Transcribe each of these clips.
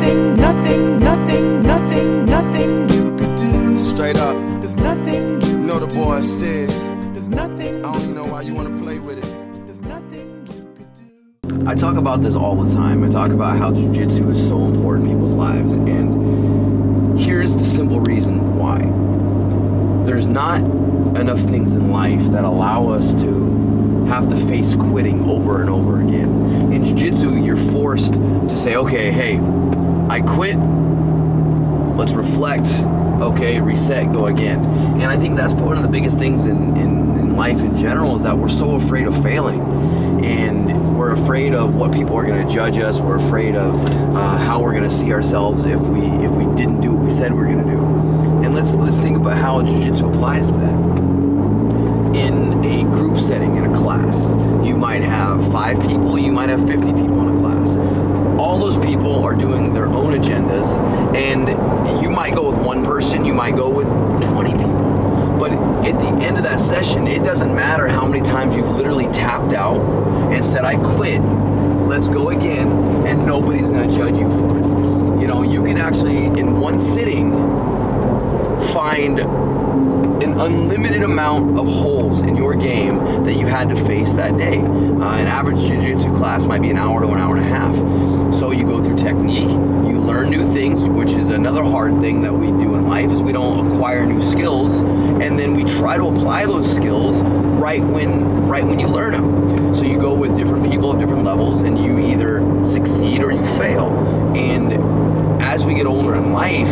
nothing, nothing, nothing, nothing, nothing you could do. Straight up. There's nothing you You know the boy says. There's nothing. I don't even know why you wanna play with it. There's nothing you could do. I talk about this all the time. I talk about how jujitsu is so important in people's lives, and here's the simple reason why. There's not enough things in life that allow us to have to face quitting over and over again. In jiu-jitsu, you're forced to say, okay, hey, I quit. Let's reflect. Okay, reset, go again. And I think that's one of the biggest things in, in, in life in general is that we're so afraid of failing. And we're afraid of what people are going to judge us. We're afraid of uh, how we're going to see ourselves if we if we didn't do what we said we are going to do. And let's let's think about how jiu-jitsu applies to that in a group setting in a class. You might have five people, you might have 50 people in a class. All those people are doing their own agendas, and you might go with one person, you might go with 20 people. But at the end of that session, it doesn't matter how many times you've literally tapped out and said, I quit, let's go again, and nobody's gonna judge you for it. You know, you can actually, in one sitting, find unlimited amount of holes in your game that you had to face that day. Uh, an average jiu-jitsu class might be an hour to an hour and a half. So you go through technique, you learn new things, which is another hard thing that we do in life is we don't acquire new skills, and then we try to apply those skills right when right when you learn them. So you go with different people of different levels, and you either succeed or you fail. And as we get older in life,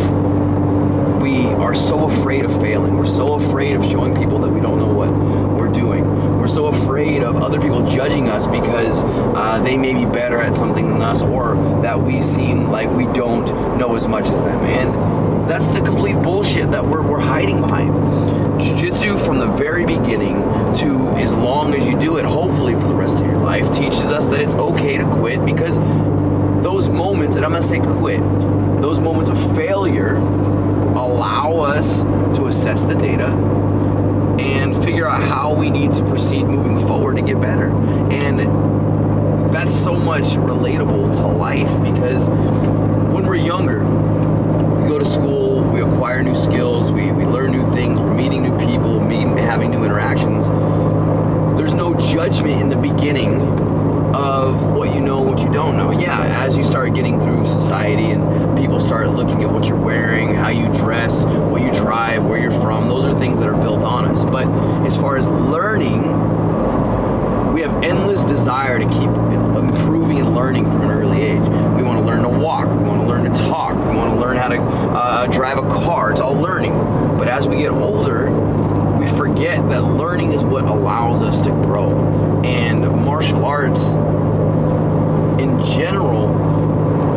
we are so afraid of failing. We're so afraid of showing people that we don't know what we're doing. We're so afraid of other people judging us because uh, they may be better at something than us or that we seem like we don't know as much as them. And that's the complete bullshit that we're, we're hiding behind. Jiu-Jitsu from the very beginning to as long as you do it, hopefully for the rest of your life, teaches us that it's okay to quit because those moments, and I'm gonna say quit, those moments of failure us to assess the data and figure out how we need to proceed moving forward to get better. And that's so much relatable to life because when we're younger, we go to school, we acquire new skills, we, we learn new things, we're meeting new people, meeting, having new interactions. There's no judgment in the beginning of what you know and what you don't know. Yeah, as you start getting through society and people start looking at what you're wearing, how you dress, what you drive, where you're from, those are things that are built on us. But as far as learning, we have endless desire to keep improving and learning from an early age. We want to learn to walk, we want to learn to talk, we want to learn how to uh, drive a car. It's all learning. But as we get older, we forget that learning is what allows us to grow. And martial arts, in general,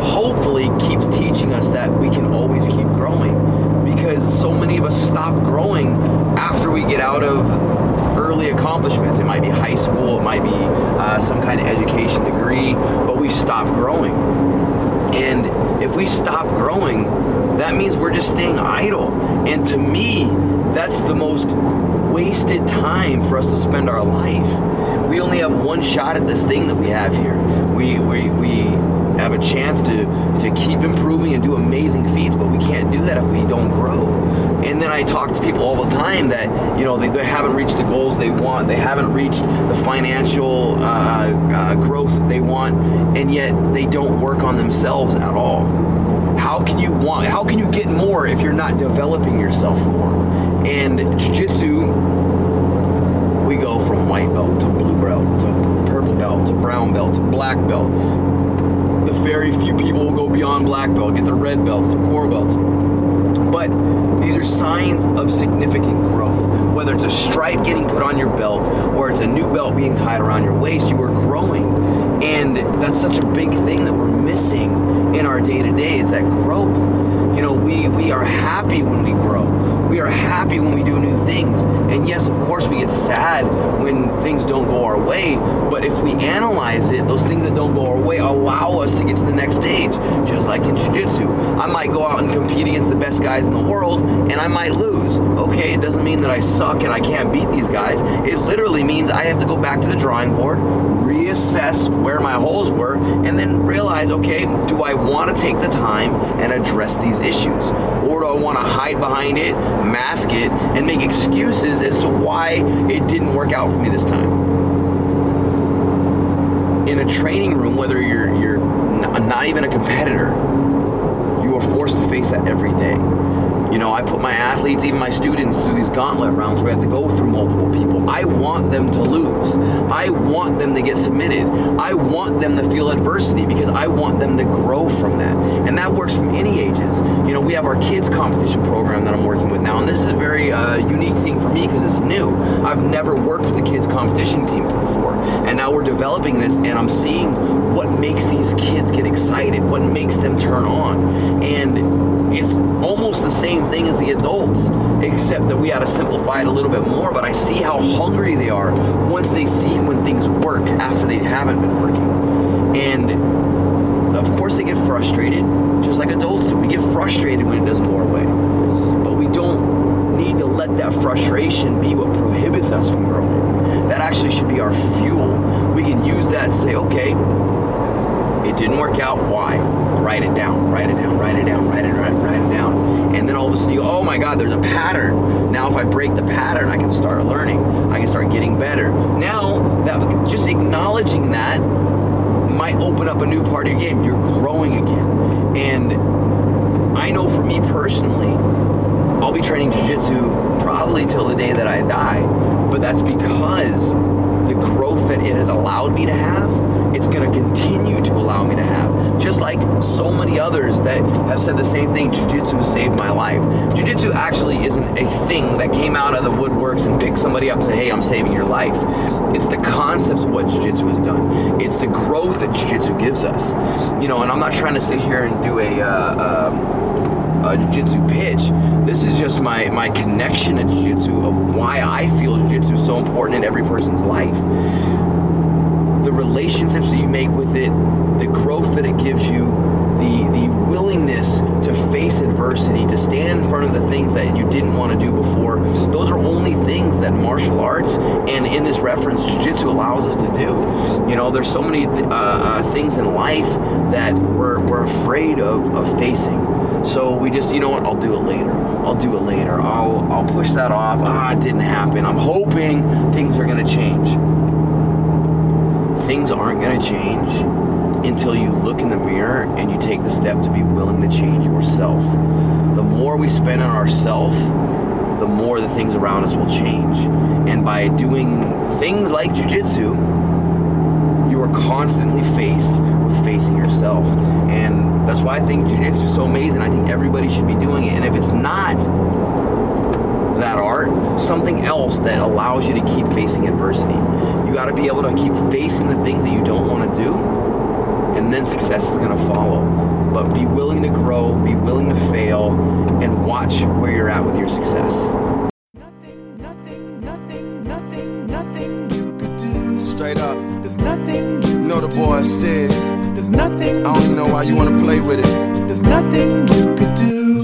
hopefully keeps teaching us that we can always keep growing. Because so many of us stop growing after we get out of early accomplishments. It might be high school, it might be uh, some kind of education degree, but we stop growing. And if we stop growing, that means we're just staying idle. And to me, that's the most wasted time for us to spend our life. We only have one shot at this thing that we have here. We we, we have a chance to to keep improving and do amazing feats, but we can't do that if we don't grow. And then I talk to people all the time that you know they, they haven't reached the goals they want, they haven't reached the financial uh, uh, growth that they want, and yet they don't work on themselves at all. Can you want? How can you get more if you're not developing yourself more? And jiu-jitsu, we go from white belt to blue belt to purple belt to brown belt to black belt. The very few people will go beyond black belt, get the red belts, the coral belts. But these are signs of significant growth. Whether it's a stripe getting put on your belt or it's a new belt being tied around your waist, you are growing. And that's such a big thing that we're missing in our day to day is that growth. You know, we, we are happy when we grow. We are happy when we do new things. And yes, of course, we get sad when things don't go our way. But if we analyze it, those things that don't go our way allow us to get to the next stage. Just like in jiu-jitsu. I might go out and compete against the best guys in the world and I might lose. Okay, it doesn't mean that I suck and I can't beat these guys. It literally means I have to go back to the drawing board, reassess where my holes were, and then realize, okay, do I want to take the time and address these issues? Or do I want to hide behind it, mask it, and make excuses as to why it didn't work out for me this time? in a training room, whether you're you're not even a competitor, you are forced to face that every day. You know, I put my athletes, even my students, through these gauntlet rounds where we have to go through multiple people. I want them to lose. I want them to get submitted. I want them to feel adversity because I want them to grow from that. And that works from any ages. You know, we have our kids competition program that I'm working with now, and this is a very uh, unique thing for me because it's new. I've never worked with a kids competition team before, and now we're developing this, and I'm seeing what makes these kids get excited, what makes them turn on, and it's almost the same thing as the adults, except that we had to simplify it a little bit more. But I see how hungry they are once they see when things work after they haven't been working. And of course, they get frustrated, just like adults do. We get frustrated when it doesn't go our way. But we don't need to let that frustration be what prohibits us from growing. That actually should be our fuel. We can use that to say, okay, it didn't work out. Why? Write it down. Write it down. Write it down. Write it. Write, write it down. And then all of a sudden you go, oh my God, there's a pattern. Now if I break the pattern, I can start learning. I can start getting better. Now that just acknowledging that might open up a new part of your game. You're growing again. And I know for me personally, I'll be training jiu-jitsu probably until the day that I die. But that's because the growth that it has allowed me to have it's going to continue to allow me to have. Just like so many others that have said the same thing Jiu Jitsu has saved my life. Jiu Jitsu actually isn't a thing that came out of the woodworks and picked somebody up and said, hey, I'm saving your life. It's the concepts of what Jiu Jitsu has done, it's the growth that Jiu Jitsu gives us. You know, and I'm not trying to sit here and do a. Uh, um, jiu-jitsu pitch. This is just my my connection to jiu-jitsu of why I feel jiu-jitsu is so important in every person's life the relationships that you make with it, the growth that it gives you, the the willingness to face adversity, to stand in front of the things that you didn't want to do before. Those are only things that martial arts and in this reference jiu-jitsu allows us to do. You know, there's so many uh, uh, things in life that we're, we're afraid of, of facing. So we just, you know what, I'll do it later. I'll do it later. I'll I'll push that off. Ah, it didn't happen. I'm hoping things are going to change things aren't going to change until you look in the mirror and you take the step to be willing to change yourself. The more we spend on ourselves, the more the things around us will change. And by doing things like jujitsu, you are constantly faced with facing yourself. And that's why I think jujitsu is so amazing. I think everybody should be doing it. And if it's not that art, something else that allows you to keep facing adversity. You got to be able to keep facing the things that you don't want to do, and then success is going to follow. But be willing to grow, be willing to fail, and watch where you're at with your success. Nothing, nothing, nothing, nothing, nothing you could do. Straight up. There's nothing you know the boy says. There's nothing. I don't even know why you wanna play with it. There's nothing you could do.